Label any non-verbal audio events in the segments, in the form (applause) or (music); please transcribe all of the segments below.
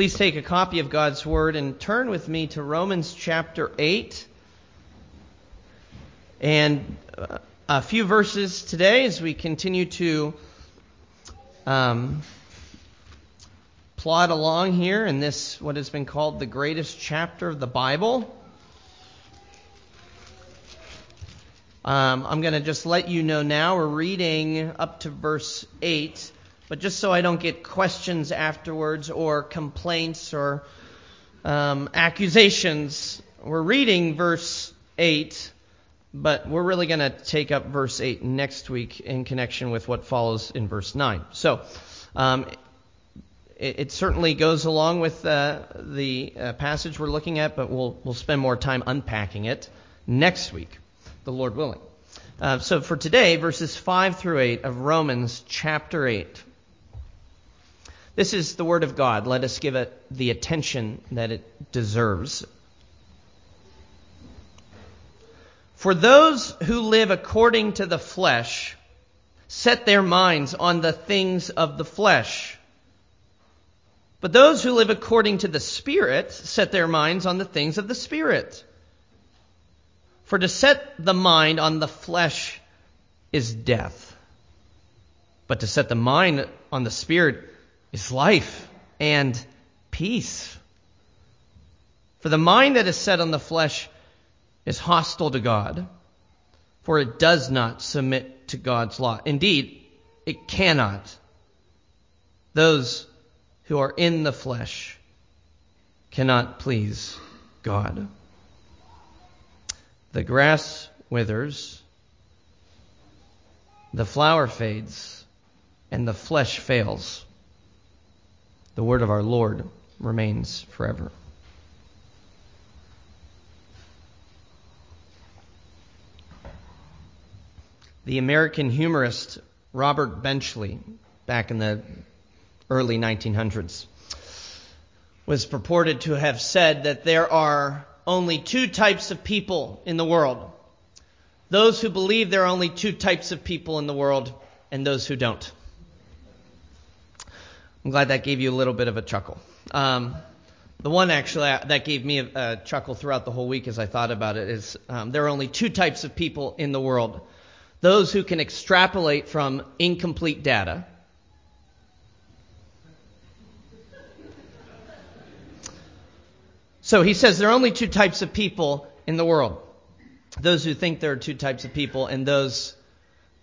please take a copy of God's Word and turn with me to Romans chapter 8. And uh, a few verses today as we continue to um, plod along here in this, what has been called the greatest chapter of the Bible. Um, I'm going to just let you know now we're reading up to verse 8, but just so I don't get questions afterwards or complaints or um, accusations, we're reading verse 8, but we're really going to take up verse 8 next week in connection with what follows in verse 9. So, um, it, it, certainly goes along with uh, the uh, passage we're looking at, but we'll, we'll spend more time unpacking it next week the Lord willing. Uh, so for today, verses 5 through 8 of Romans chapter 8. This is the Word of God. Let us give it the attention that it deserves. For those who live according to the flesh set their minds on the things of the flesh. But those who live according to the Spirit set their minds on the things of the Spirit. For to set the mind on the flesh is death, but to set the mind on the spirit is life and peace. For the mind that is set on the flesh is hostile to God, for it does not submit to God's law. Indeed, it cannot. Those who are in the flesh cannot please God. The grass withers, the flower fades, and the flesh fails. The word of our Lord remains forever. The American humorist Robert Benchley, back in the early 1900s, was purported to have said that there are only two types of people in the world those who believe there are only two types of people in the world, and those who don't. I'm glad that gave you a little bit of a chuckle. Um, the one actually that gave me a, a, chuckle throughout the whole week as I thought about it is um, there are only two types of people in the world those who can extrapolate from incomplete data So he says there are only two types of people in the world those who think there are two types of people and those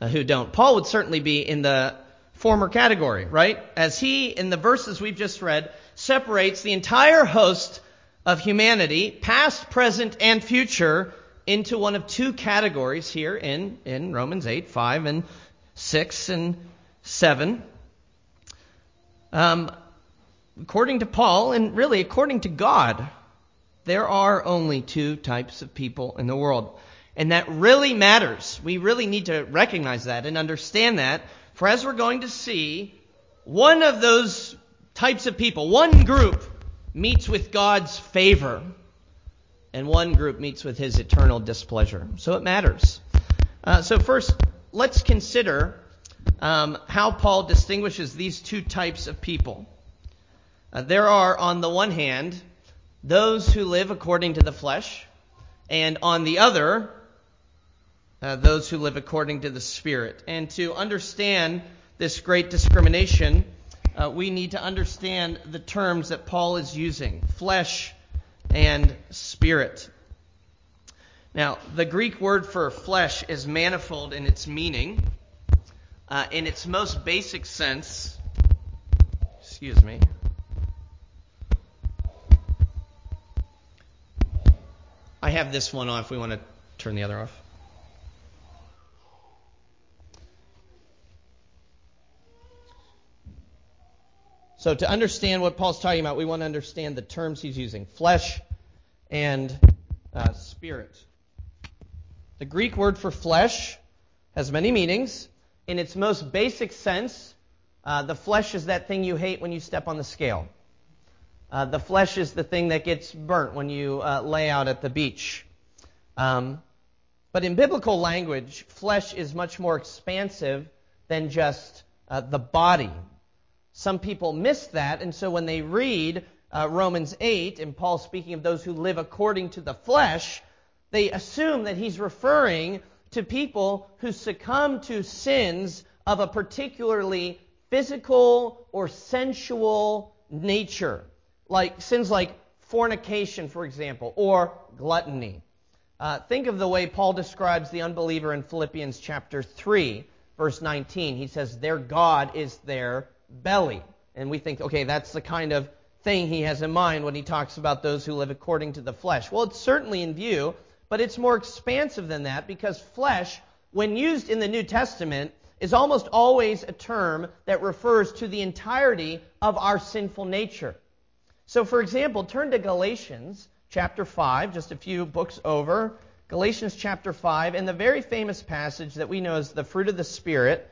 who don't. Paul would certainly be in the former category, right? As he, in the verses we've just read, separates the entire host of humanity, past, present, and future, into one of two categories here in, in Romans 8, 5, and 6, and 7. Um, according to Paul, and really according to God, there are only two types of people in the world. And that really matters. We really need to recognize that and understand that. For as we're going to see, one of those types of people, one group, meets with God's favor, and one group meets with his eternal displeasure. So it matters. Uh, so, first, let's consider um, how Paul distinguishes these two types of people. Uh, there are, on the one hand, those who live according to the flesh, and on the other, uh, those who live according to the Spirit. And to understand this great discrimination, uh, we need to understand the terms that Paul is using flesh and spirit. Now, the Greek word for flesh is manifold in its meaning. Uh, in its most basic sense, excuse me, I have this one off. We want to turn the other off. So, to understand what Paul's talking about, we want to understand the terms he's using flesh and uh, spirit. The Greek word for flesh has many meanings. In its most basic sense, uh, the flesh is that thing you hate when you step on the scale. Uh, the flesh is the thing that gets burnt when you uh, lay out at the beach. Um, but in biblical language, flesh is much more expansive than just uh, the body. Some people miss that, and so when they read uh, Romans 8, and Paul speaking of those who live according to the flesh, they assume that he's referring to people who succumb to sins of a particularly physical or sensual nature, like sins like fornication, for example, or gluttony. Uh, think of the way Paul describes the unbeliever in Philippians chapter 3, verse 19. He says, Their God is their belly. And we think, okay, that's the kind of thing he has in mind when he talks about those who live according to the flesh. Well, it's certainly in view, but it's more expansive than that because flesh, when used in the New Testament, is almost always a term that refers to the entirety of our sinful nature. So, for example, turn to Galatians chapter 5, just a few books over. Galatians chapter 5, and the very famous passage that we know as the fruit of the Spirit.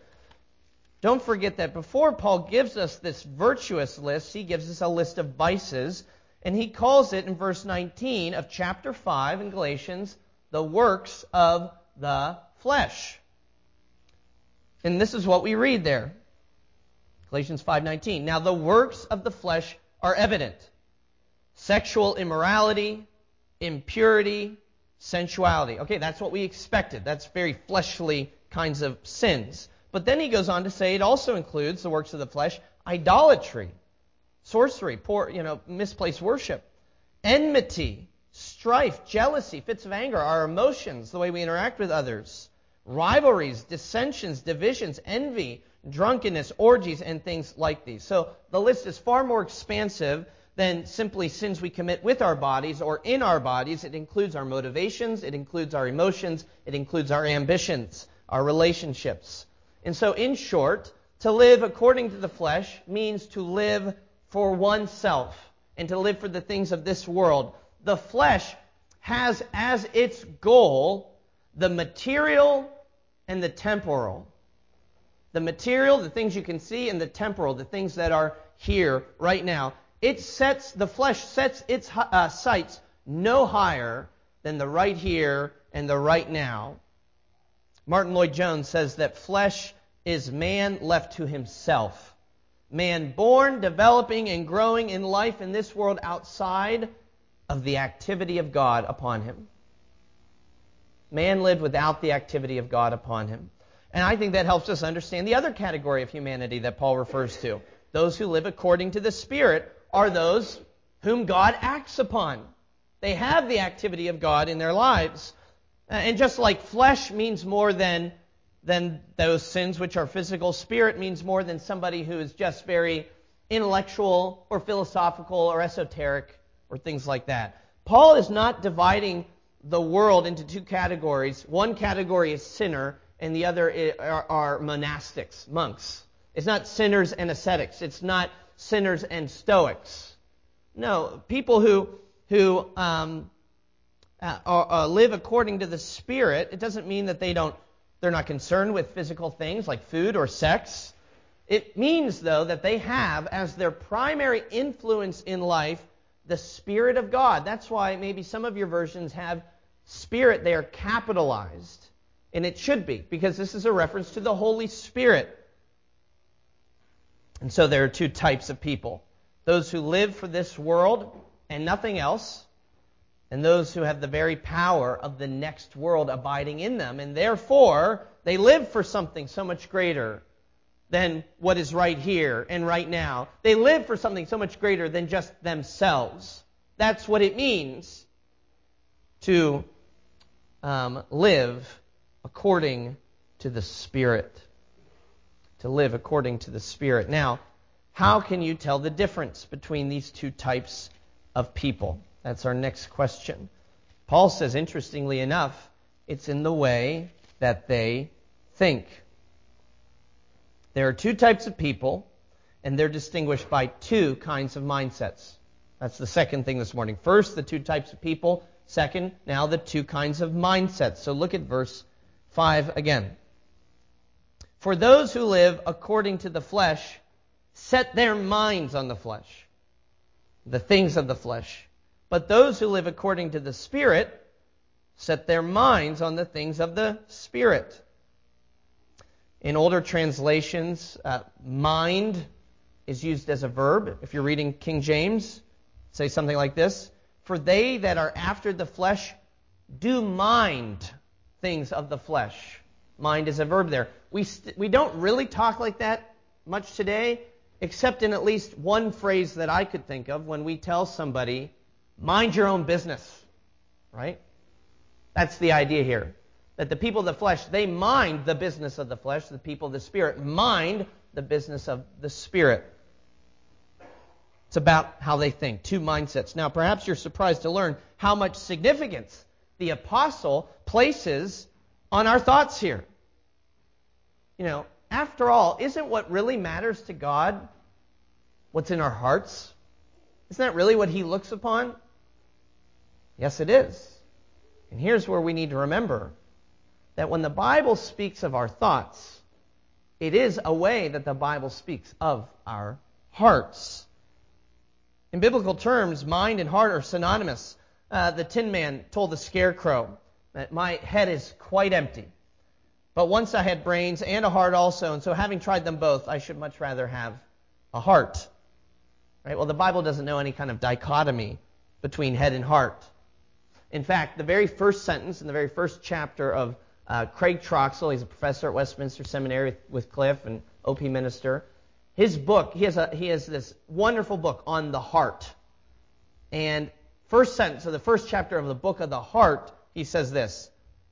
Don't forget that before Paul gives us this virtuous list, he gives us a list of vices, and he calls it in verse 19 of chapter 5 in Galatians the works of the flesh. And this is what we read there. Galatians 5:19. Now the works of the flesh are evident. Sexual immorality, impurity, sensuality. Okay, that's what we expected. That's very fleshly kinds of sins. But then he goes on to say it also includes the works of the flesh, idolatry, sorcery, poor, you know, misplaced worship, enmity, strife, jealousy, fits of anger, our emotions, the way we interact with others, rivalries, dissensions, divisions, envy, drunkenness, orgies, and things like these. So the list is far more expansive than simply sins we commit with our bodies or in our bodies. It includes our motivations, it includes our emotions, it includes our ambitions, our relationships. And so, in short, to live according to the flesh means to live for oneself and to live for the things of this world. The flesh has as its goal the material and the temporal. The material, the things you can see, and the temporal, the things that are here right now. It sets, the flesh sets its uh, sights no higher than the right here and the right now. Martyn Lloyd-Jones says that flesh is man left to himself. Man born, developing, and growing in life in this world outside of the activity of God upon him. Man lived without the activity of God upon him. And I think that helps us understand the other category of humanity that Paul refers to. Those who live according to the Spirit are those whom God acts upon. They have the activity of God in their lives. And just like flesh means more than, than those sins which are physical, spirit means more than somebody who is just very intellectual or philosophical or esoteric or things like that. Paul is not dividing the world into two categories. One category is sinner, and the other are, monastics, monks. It's not sinners and ascetics. It's not sinners and stoics. No, people who who um, uh, uh, live according to the Spirit. It doesn't mean that they don't they're not concerned with physical things like food or sex. It means though that they have as their primary influence in life the Spirit of God. That's why maybe some of your versions have Spirit they are capitalized. And it should be, because this is a reference to the Holy Spirit. And so there are two types of people those who live for this world and nothing else, and those who have the very power of the next world abiding in them. And therefore, they live for something so much greater than what is right here and right now. They live for something so much greater than just themselves. That's what it means to um, live according to the Spirit. To live according to the Spirit. Now, how can you tell the difference between these two types of people? That's our next question. Paul says, interestingly enough, it's in the way that they think. There are two types of people, and they're distinguished by two kinds of mindsets. That's the second thing this morning. First, the two types of people Second, now the two kinds of mindsets. So look at verse 5 again. For those who live according to the flesh set their minds on the flesh, the things of the flesh. But those who live according to the Spirit set their minds on the things of the Spirit. In older translations, uh, mind is used as a verb. If you're reading King James, say something like this For they that are after the flesh do mind things of the flesh. Mind is a verb there. We, st- we don't really talk like that much today, except in at least one phrase that I could think of when we tell somebody, mind your own business. Right? That's the idea here. That the people of the flesh, they mind the business of the flesh. The people of the spirit mind the business of the spirit. It's about how they think. Two mindsets. Now, perhaps you're surprised to learn how much significance the apostle places on our thoughts here. You know, after all, isn't what really matters to God what's in our hearts? Isn't that really what he looks upon? Yes, it is. And here's where we need to remember that when the Bible speaks of our thoughts, it is a way that the Bible speaks of our hearts. In biblical terms, mind and heart are synonymous. Uh, the Tin Man told the Scarecrow that my head is quite empty. But once I had brains and a heart also, and so having tried them both, I should much rather have a heart. Right? Well, the Bible doesn't know any kind of dichotomy between head and heart. In fact, the very first sentence in the very first chapter of uh, Craig Troxel, he's a professor at Westminster Seminary with, with Cliff and OP minister. His book, he has, a, he has this wonderful book on the heart. And first sentence of the first chapter of the book of the heart, he says this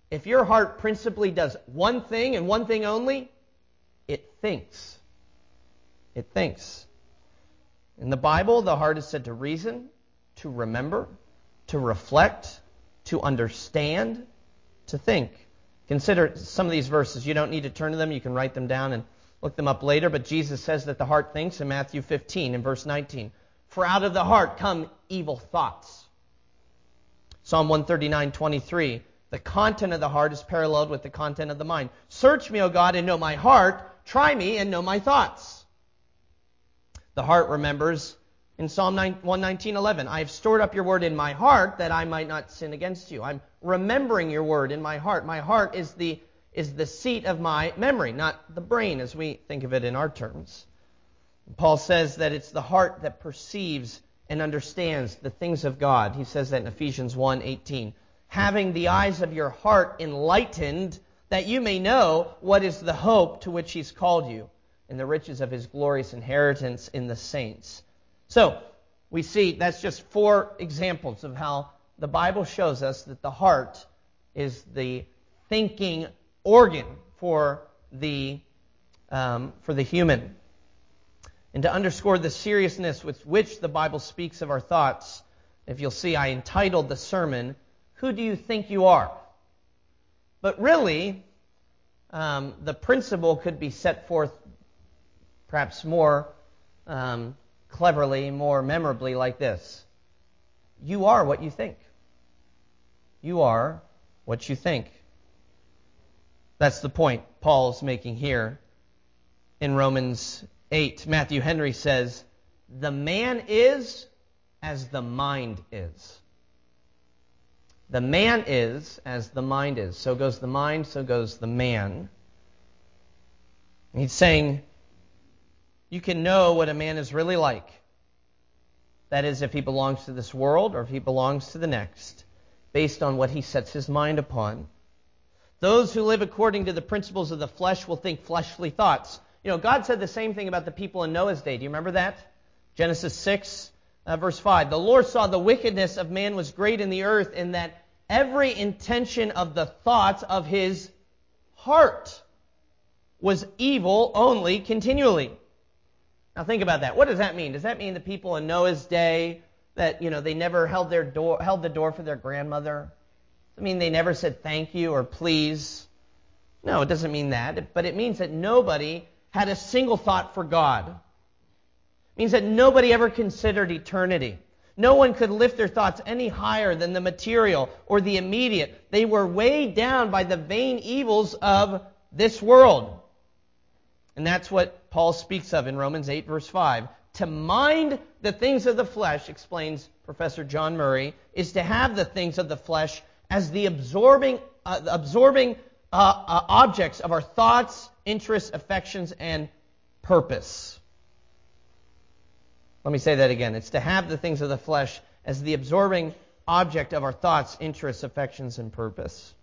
If your heart principally does one thing and one thing only, it thinks. It thinks. In the Bible, the heart is said to reason, to remember, to reflect, to understand, to think. Consider some of these verses. You don't need to turn to them. You can write them down and look them up later. But Jesus says that the heart thinks in Matthew 15 in verse 19. For out of the heart come evil thoughts. Psalm 139, 23. The content of the heart is paralleled with the content of the mind. Search me, O God, and know my heart. Try me and know my thoughts. The heart remembers in Psalm 119:11, I have stored up your word in my heart that I might not sin against you. I'm remembering your word in my heart. My heart is the is the seat of my memory, not the brain as we think of it in our terms. Paul says that it's the heart that perceives and understands the things of God. He says that in Ephesians 1:18, having the eyes of your heart enlightened that you may know what is the hope to which he's called you and the riches of his glorious inheritance in the saints. So, we see that's just four examples of how the Bible shows us that the heart is the thinking organ for the, um, for the human. And to underscore the seriousness with which the Bible speaks of our thoughts, if you'll see, I entitled the sermon, Who Do You Think You Are? But really, um, the principle could be set forth perhaps more um, cleverly, more memorably like this You are what you think. You are what you think. That's the point Paul's making here in Romans 8. Matthew Henry says, The man is as the mind is. The man is as the mind is. So goes the mind, so goes the man. He's saying, you can know what a man is really like. That is, if he belongs to this world or if he belongs to the next, based on what he sets his mind upon. Those who live according to the principles of the flesh will think fleshly thoughts. You know, God said the same thing about the people in Noah's day. Do you remember that? Genesis 6, uh, verse 5. The Lord saw the wickedness of man was great in the earth, and that every intention of the thoughts of his heart was evil only continually. Now think about that. What does that mean? Does that mean the people in Noah's day that you know they never held their door held the door for their grandmother? It mean they never said thank you or please? No, it doesn't mean that. But it means that nobody had a single thought for God. It means that nobody ever considered eternity. No one could lift their thoughts any higher than the material or the immediate. They were weighed down by the vain evils of this world. And that's what Paul speaks of in Romans 8, verse 5. To mind the things of the flesh, explains Professor John Murray, is to have the things of the flesh as the absorbing, uh, absorbing uh, uh, objects of our thoughts, interests, affections, and purpose. Let me say that again. It's to have the things of the flesh as the absorbing object of our thoughts, interests, affections, and purpose.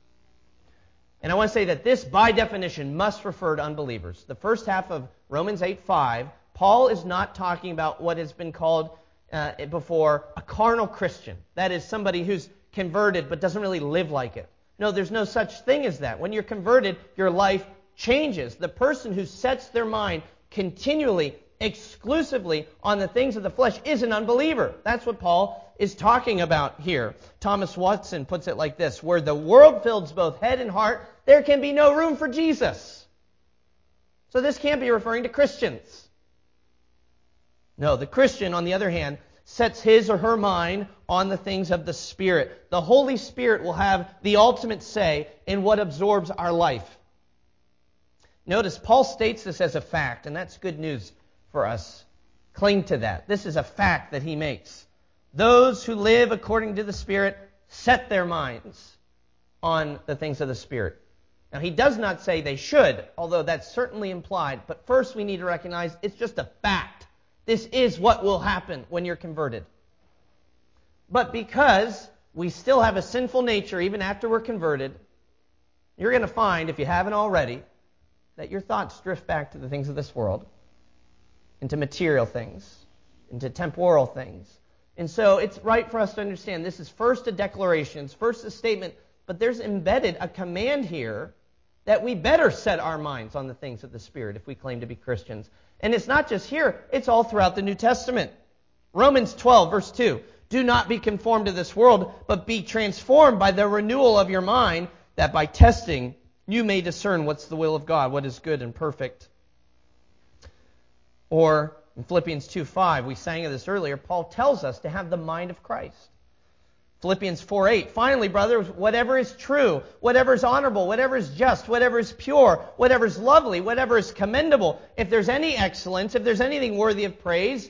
And I want to say that this, by definition, must refer to unbelievers. The first half of Romans 8 5, Paul is not talking about what has been called uh, before a carnal Christian. That is, somebody who's converted but doesn't really live like it. No, there's no such thing as that. When you're converted, your life changes. The person who sets their mind continually, exclusively on the things of the flesh is an unbeliever. That's what Paul is talking about here. Thomas Watson puts it like this Where the world fills both head and heart, there can be no room for Jesus. So this can't be referring to Christians. No, the Christian, on the other hand, sets his or her mind on the things of the Spirit. The Holy Spirit will have the ultimate say in what absorbs our life. Notice, Paul states this as a fact, and that's good news for us. Cling to that. This is a fact that he makes. Those who live according to the Spirit set their minds on the things of the Spirit. Now, he does not say they should, although that's certainly implied. But first, we need to recognize it's just a fact. This is what will happen when you're converted. But because we still have a sinful nature even after we're converted, you're going to find, if you haven't already, that your thoughts drift back to the things of this world, into material things, into temporal things. And so it's right for us to understand this is first a declaration, it's first a statement, but there's embedded a command here that we better set our minds on the things of the Spirit if we claim to be Christians. And it's not just here, it's all throughout the New Testament. Romans 12, verse 2. Do not be conformed to this world, but be transformed by the renewal of your mind, that by testing you may discern what's the will of God, what is good and perfect. Or in Philippians 2:5, we sang of this earlier, Paul tells us to have the mind of Christ. Philippians 4:8. Finally, brothers, whatever is true, whatever is honorable, whatever is just, whatever is pure, whatever is lovely, whatever is commendable, if there's any excellence, if there's anything worthy of praise,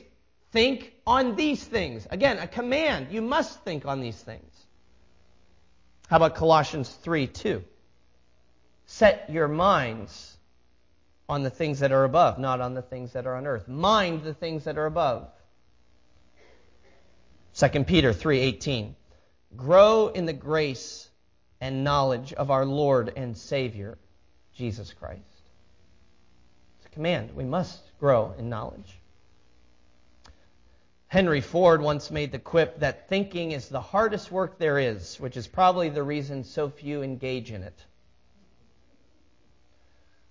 think on these things. Again, a command. You must think on these things. How about Colossians 3:2? Set your minds on the things that are above, not on the things that are on earth. Mind the things that are above. 2 Peter 3:18 grow in the grace and knowledge of our Lord and Savior, Jesus Christ. It's a command. We must grow in knowledge. Henry Ford once made the quip that thinking is the hardest work there is, which is probably the reason so few engage in it.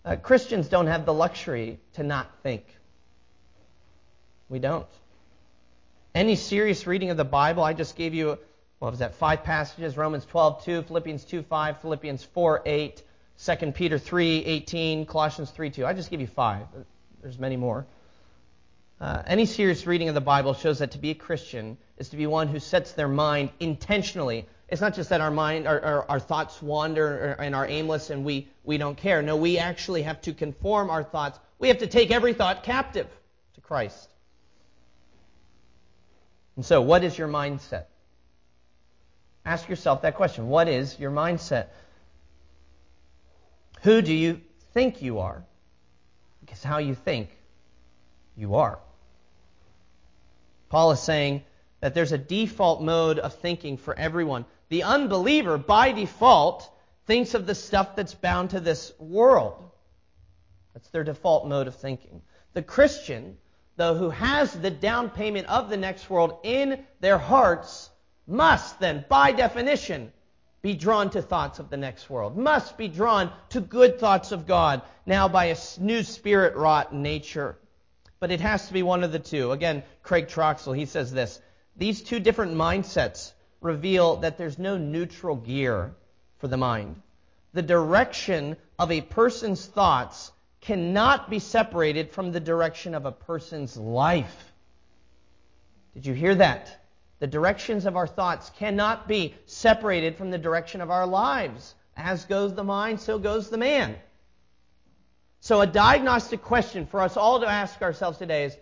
Uh, Christians don't have the luxury to not think. We don't. Any serious reading of the Bible, I just gave you what was that? Five passages Romans 12, 2, Philippians 2, 5, Philippians 4, 8, 2 Peter 3, 18, Colossians 3, 2. I just gave you five. There's many more. Uh, any serious reading of the Bible shows that to be a Christian is to be one who sets their mind intentionally. It's not just that our mind, our, our, our thoughts wander and are aimless and we, we don't care. No, we actually have to conform our thoughts. We have to take every thought captive to Christ. And so, what is your mindset? Ask yourself that question. What is your mindset? Who do you think you are? Because how you think, you are. Paul is saying that there's a default mode of thinking for everyone. The unbeliever, by default, thinks of the stuff that's bound to this world. That's their default mode of thinking. The Christian, though, who has the down payment of the next world in their hearts, must then, by definition, be drawn to thoughts of the next world, must be drawn to good thoughts of God, now by a new spirit wrought in nature. But it has to be one of the two. Again, Craig Troxel, he says this These two different mindsets reveal that there's no neutral gear for the mind. The direction of a person's thoughts cannot be separated from the direction of a person's life. Did you hear that? The directions of our thoughts cannot be separated from the direction of our lives. As goes the mind, so goes the man. So, a diagnostic question for us all to ask ourselves today is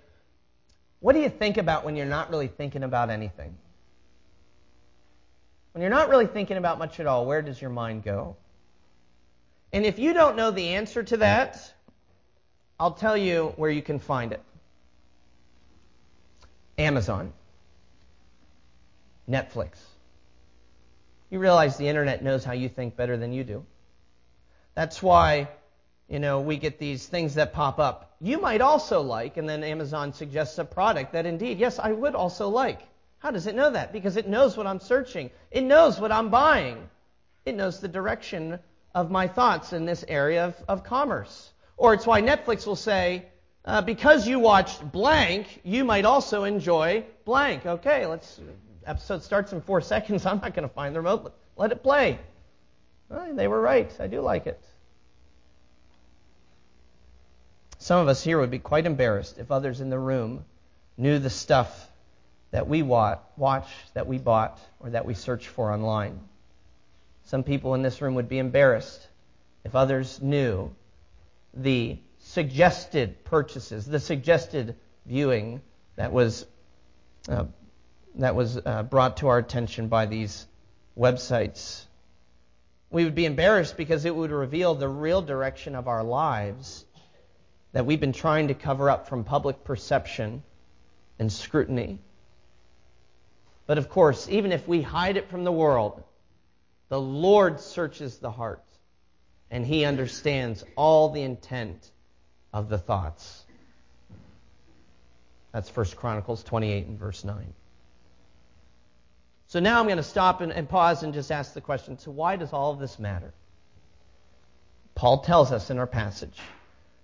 what do you think about when you're not really thinking about anything? When you're not really thinking about much at all, where does your mind go? And if you don't know the answer to that, I'll tell you where you can find it. Amazon, Netflix. You realize the internet knows how you think better than you do. That's why, you know, we get these things that pop up. You might also like, and then Amazon suggests a product that indeed, yes, I would also like. How does it know that? Because it knows what I'm searching. It knows what I'm buying. It knows the direction of my thoughts in this area of, of commerce. Or it's why Netflix will say, uh, because you watched blank, you might also enjoy blank. Okay, let's. Episode starts in four (laughs) seconds. I'm not going to find the remote. Let it play. Well, they were right. I do like it. Some of us here would be quite embarrassed if others in the room knew the stuff that we watch, that we bought, or that we search for online. Some people in this room would be embarrassed if others knew the suggested purchases, the suggested viewing that was uh, that was uh, brought to our attention by these websites. We would be embarrassed because it would reveal the real direction of our lives that we've been trying to cover up from public perception and scrutiny. But of course, even if we hide it from the world, the Lord searches the heart, and he understands all the intent of the thoughts. That's 1 Chronicles 28 and verse 9. So now I'm going to stop and, and, pause and just ask the question so, why does all of this matter? Paul tells us in our passage.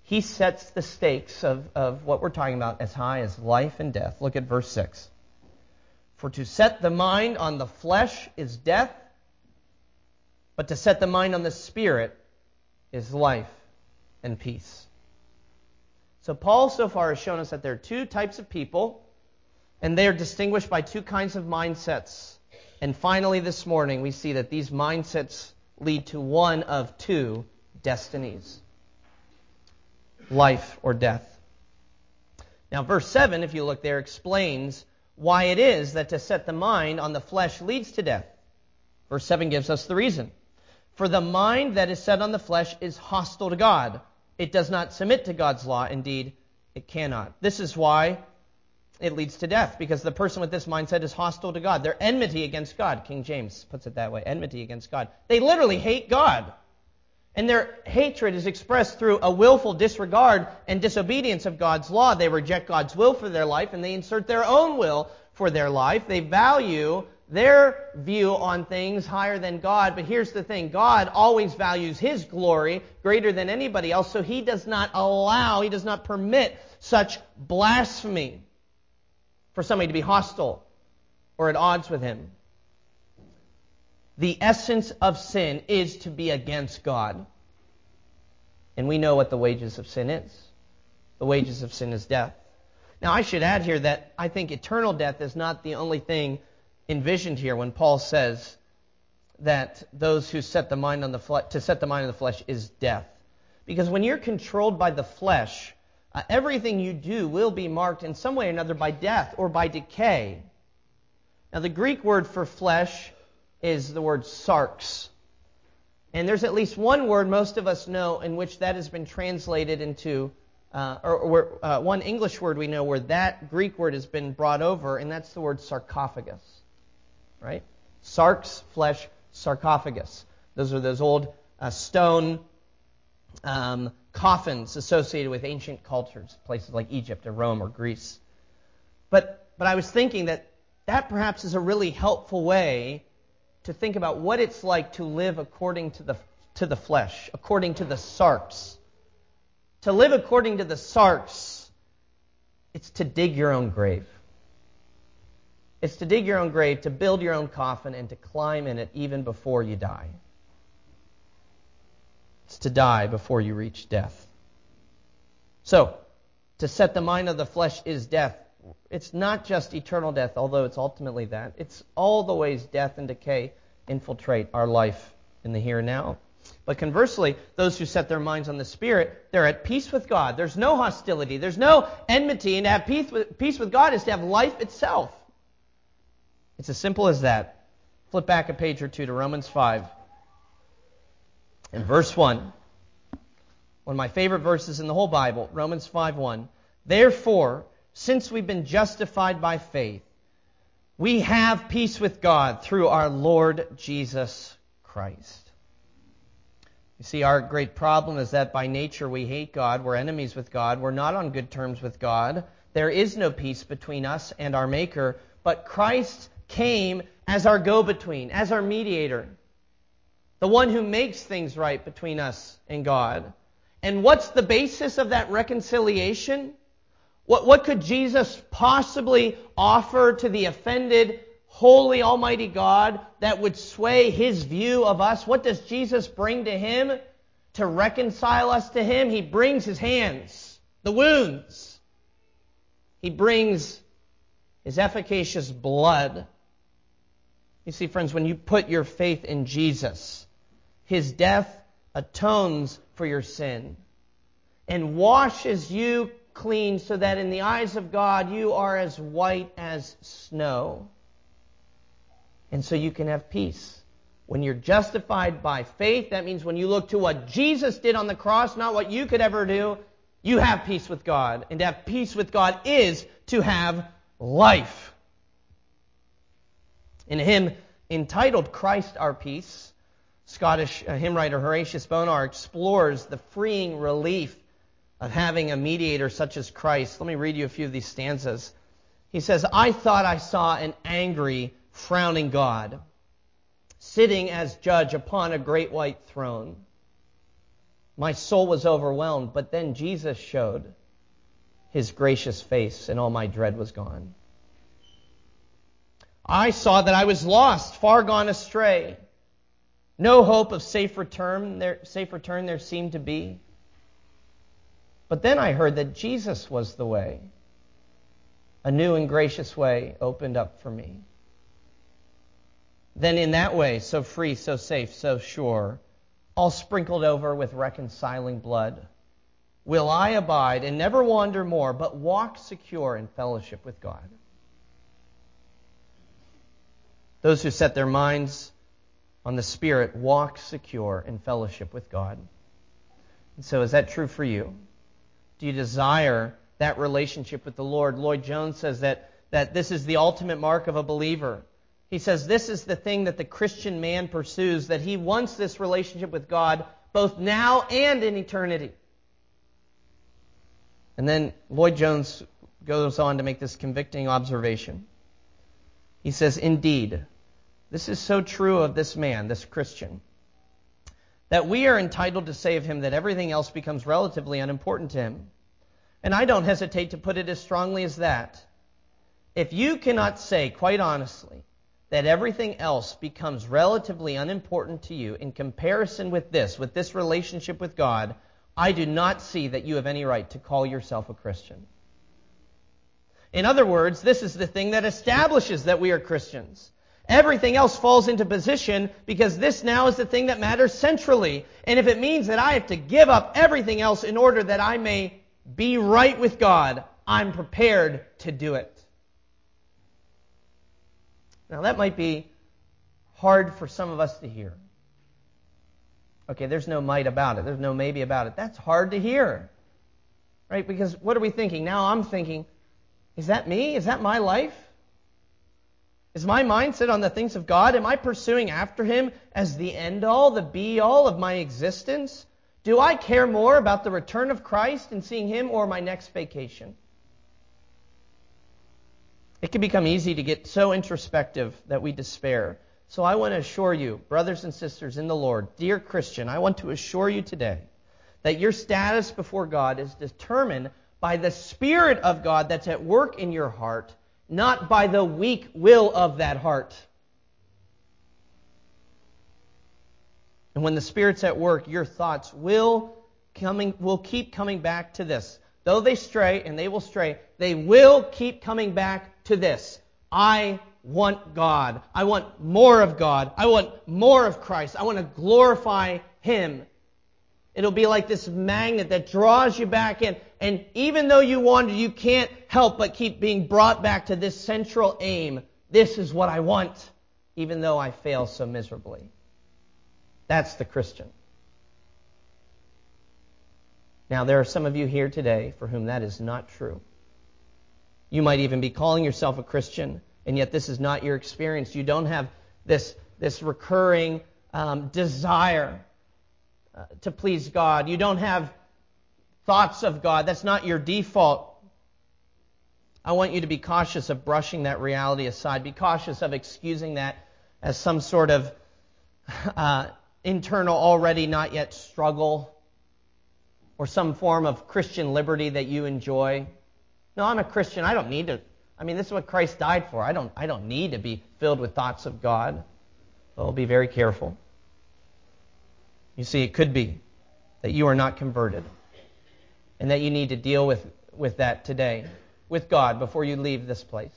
He sets the stakes of, of what we're talking about as high as life and death. Look at verse 6. For to set the mind on the flesh is death, but to set the mind on the Spirit is life and peace. So, Paul so far has shown us that there are two types of people, and they are distinguished by two kinds of mindsets. And finally, this morning, we see that these mindsets lead to one of two destinies life or death. Now, verse 7, if you look there, explains why it is that to set the mind on the flesh leads to death. Verse 7 gives us the reason. For the mind that is set on the flesh is hostile to God. It does not submit to God's law. Indeed, it cannot. This is why it leads to death, because the person with this mindset is hostile to God. They're enmity against God. King James puts it that way enmity against God. They literally hate God. And their hatred is expressed through a willful disregard and disobedience of God's law. They reject God's will for their life and they insert their own will for their life. They value their view on things higher than God. But here's the thing God always values His glory greater than anybody else, so He does not allow, He does not permit such blasphemy for somebody to be hostile or at odds with Him. The essence of sin is to be against God. And we know what the wages of sin is. The wages of sin is death. Now, I should add here that I think eternal death is not the only thing envisioned here when Paul says that those who set the mind on the flesh, to set the mind on the flesh is death. Because when you're controlled by the flesh, uh, everything you do will be marked in some way or another by death or by decay. Now, the Greek word for flesh is the word sarx. And there's at least one word most of us know in which that has been translated into uh, or, or uh, one English word we know where that Greek word has been brought over, and that's the word sarcophagus. Right? Sarx, flesh, sarcophagus. Those are those old uh, stone um, coffins associated with ancient cultures, places like Egypt or Rome or Greece. But, but I was thinking that that perhaps is a really helpful way to think about what it's like to live according to the, to the flesh, according to the sarx to live according to the sarx, it's to dig your own grave. It's to dig your own grave, to build your own coffin, and to climb in it even before you die. It's to die before you reach death. So, to set the mind of the flesh is death. It's not just eternal death, although it's ultimately that. It's all the ways death and decay infiltrate our life in the here and now. But conversely, those who set their minds on the Spirit, they're at peace with God. There's no hostility. There's no enmity. And to have peace with, peace with God is to have life itself. It's as simple as that. Flip back a page or two to Romans 5. In verse 1, one of my favorite verses in the whole Bible, Romans 5 1. Therefore, since we've been justified by faith, we have peace with God through our Lord Jesus Christ. You see, our great problem is that by nature we hate God. We're enemies with God. We're not on good terms with God. There is no peace between us and our Maker. But Christ came as our go between, as our mediator, the one who makes things right between us and God. And what's the basis of that reconciliation? What, what could Jesus possibly offer to the offended, holy, almighty God that would sway his view of us? What does Jesus bring to him to reconcile us to him? He brings his hands, the wounds. He brings his efficacious blood. You see, friends, when you put your faith in Jesus, his death atones for your sin and washes you clean so that in the eyes of God you are as white as snow. And so you can have peace. When you're justified by faith, that means when you look to what Jesus did on the cross, not what you could ever do, you have peace with God. And to have peace with God is to have life. In a hymn entitled Christ Our Peace, Scottish uh, hymn writer Horatius Bonar explores the freeing relief of having a mediator such as Christ. Let me read you a few of these stanzas. He says, I thought I saw an angry, frowning God sitting as judge upon a great white throne. My soul was overwhelmed, but then Jesus showed his gracious face, and all my dread was gone. I saw that I was lost, far gone astray. No hope of safe return there, safe return there seemed to be. But then I heard that Jesus was the way. A new and gracious way opened up for me. Then, in that way, so free, so safe, so sure, all sprinkled over with reconciling blood, will I abide and never wander more, but walk secure in fellowship with God. Those who set their minds on the Spirit walk secure in fellowship with God. And so, is that true for you? Do you desire that relationship with the Lord? Lloyd Jones says that, that this is the ultimate mark of a believer. He says this is the thing that the Christian man pursues, that he wants this relationship with God both now and in eternity. And then Lloyd Jones goes on to make this convicting observation. He says, Indeed, this is so true of this man, this Christian that we are entitled to say of him that everything else becomes relatively unimportant to him. And I don't hesitate to put it as strongly as that. If you cannot say, quite honestly, that everything else becomes relatively unimportant to you in comparison with this, with this relationship with God, I do not see that you have any right to call yourself a Christian. In other words, this is the thing that establishes that we are Christians. Everything else falls into position because this now is the thing that matters centrally. And if it means that I have to give up everything else in order that I may be right with God, I'm prepared to do it. Now, that might be hard for some of us to hear. Okay, there's no might about it. There's no maybe about it. That's hard to hear. Right? Because what are we thinking? Now I'm thinking, is that me? Is that my life? Is my mindset on the things of God? Am I pursuing after Him as the end all, the be all of my existence? Do I care more about the return of Christ and seeing Him or my next vacation? It can become easy to get so introspective that we despair. So I want to assure you, brothers and sisters in the Lord, dear Christian, I want to assure you today that your status before God is determined by the Spirit of God that's at work in your heart not by the weak will of that heart. And when the Spirit's at work, your thoughts will coming will keep coming back to this. Though they stray, and they will stray, they will keep coming back to this. I want God. I want more of God. I want more of Christ. I want to glorify Him. It'll be like this magnet that draws you back in. And even though you wander, you can't help but keep being brought back to this central aim. This is what I want, even though I fail so miserably. That's the Christian. Now, there are some of you here today for whom that is not true. You might even be calling yourself a Christian, and yet this is not your experience. You don't have this, this recurring um, desire to please God. You don't have thoughts of God. That's not your default. I want you to be cautious of brushing that reality aside. Be cautious of excusing that as some sort of uh, internal, already not yet struggle or some form of Christian liberty that you enjoy. No, I'm a Christian. I don't need to. I mean, this is what Christ died for. I don't, I don't need to be filled with thoughts of God. So be very careful. You see, it could be that you are not converted and that you need to deal with, with that today with God before you leave this place.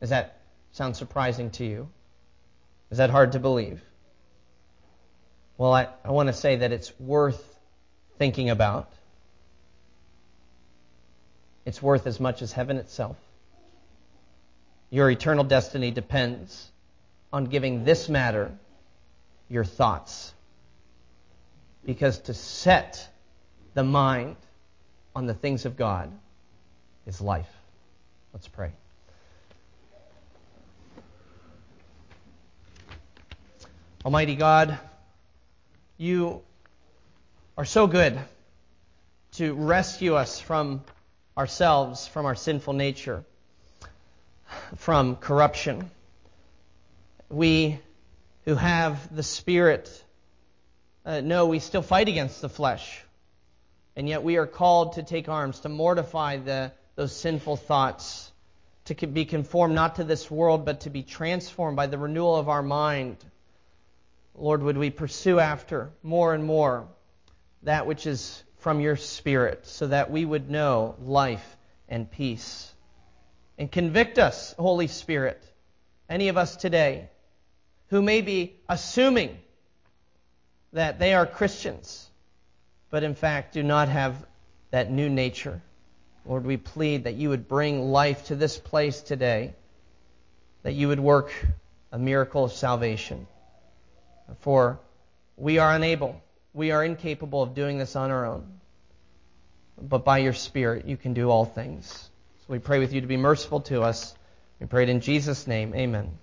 Does that sound surprising to you? Is that hard to believe? Well, I, I want to say that it's worth thinking about. It's worth as much as heaven itself. Your eternal destiny depends on giving this matter your thoughts. Because to set the mind on the things of God is life. Let's pray. Almighty God, you are so good to rescue us from ourselves, from our sinful nature, from corruption. We who have the Spirit uh, know we still fight against the flesh. And yet we are called to take arms, to mortify the, those sinful thoughts, to be conformed not to this world, but to be transformed by the renewal of our mind. Lord, would we pursue after more and more that which is from your Spirit, so that we would know life and peace. And convict us, Holy Spirit, any of us today, who may be assuming that they are Christians but in fact do not have that new nature. Lord, we plead that you would bring life to this place today, that you would work a miracle of salvation. For we are unable, we are incapable of doing this on our own. But by your Spirit, you can do all things. So we pray with you to be merciful to us. We pray it in Jesus' name. Amen.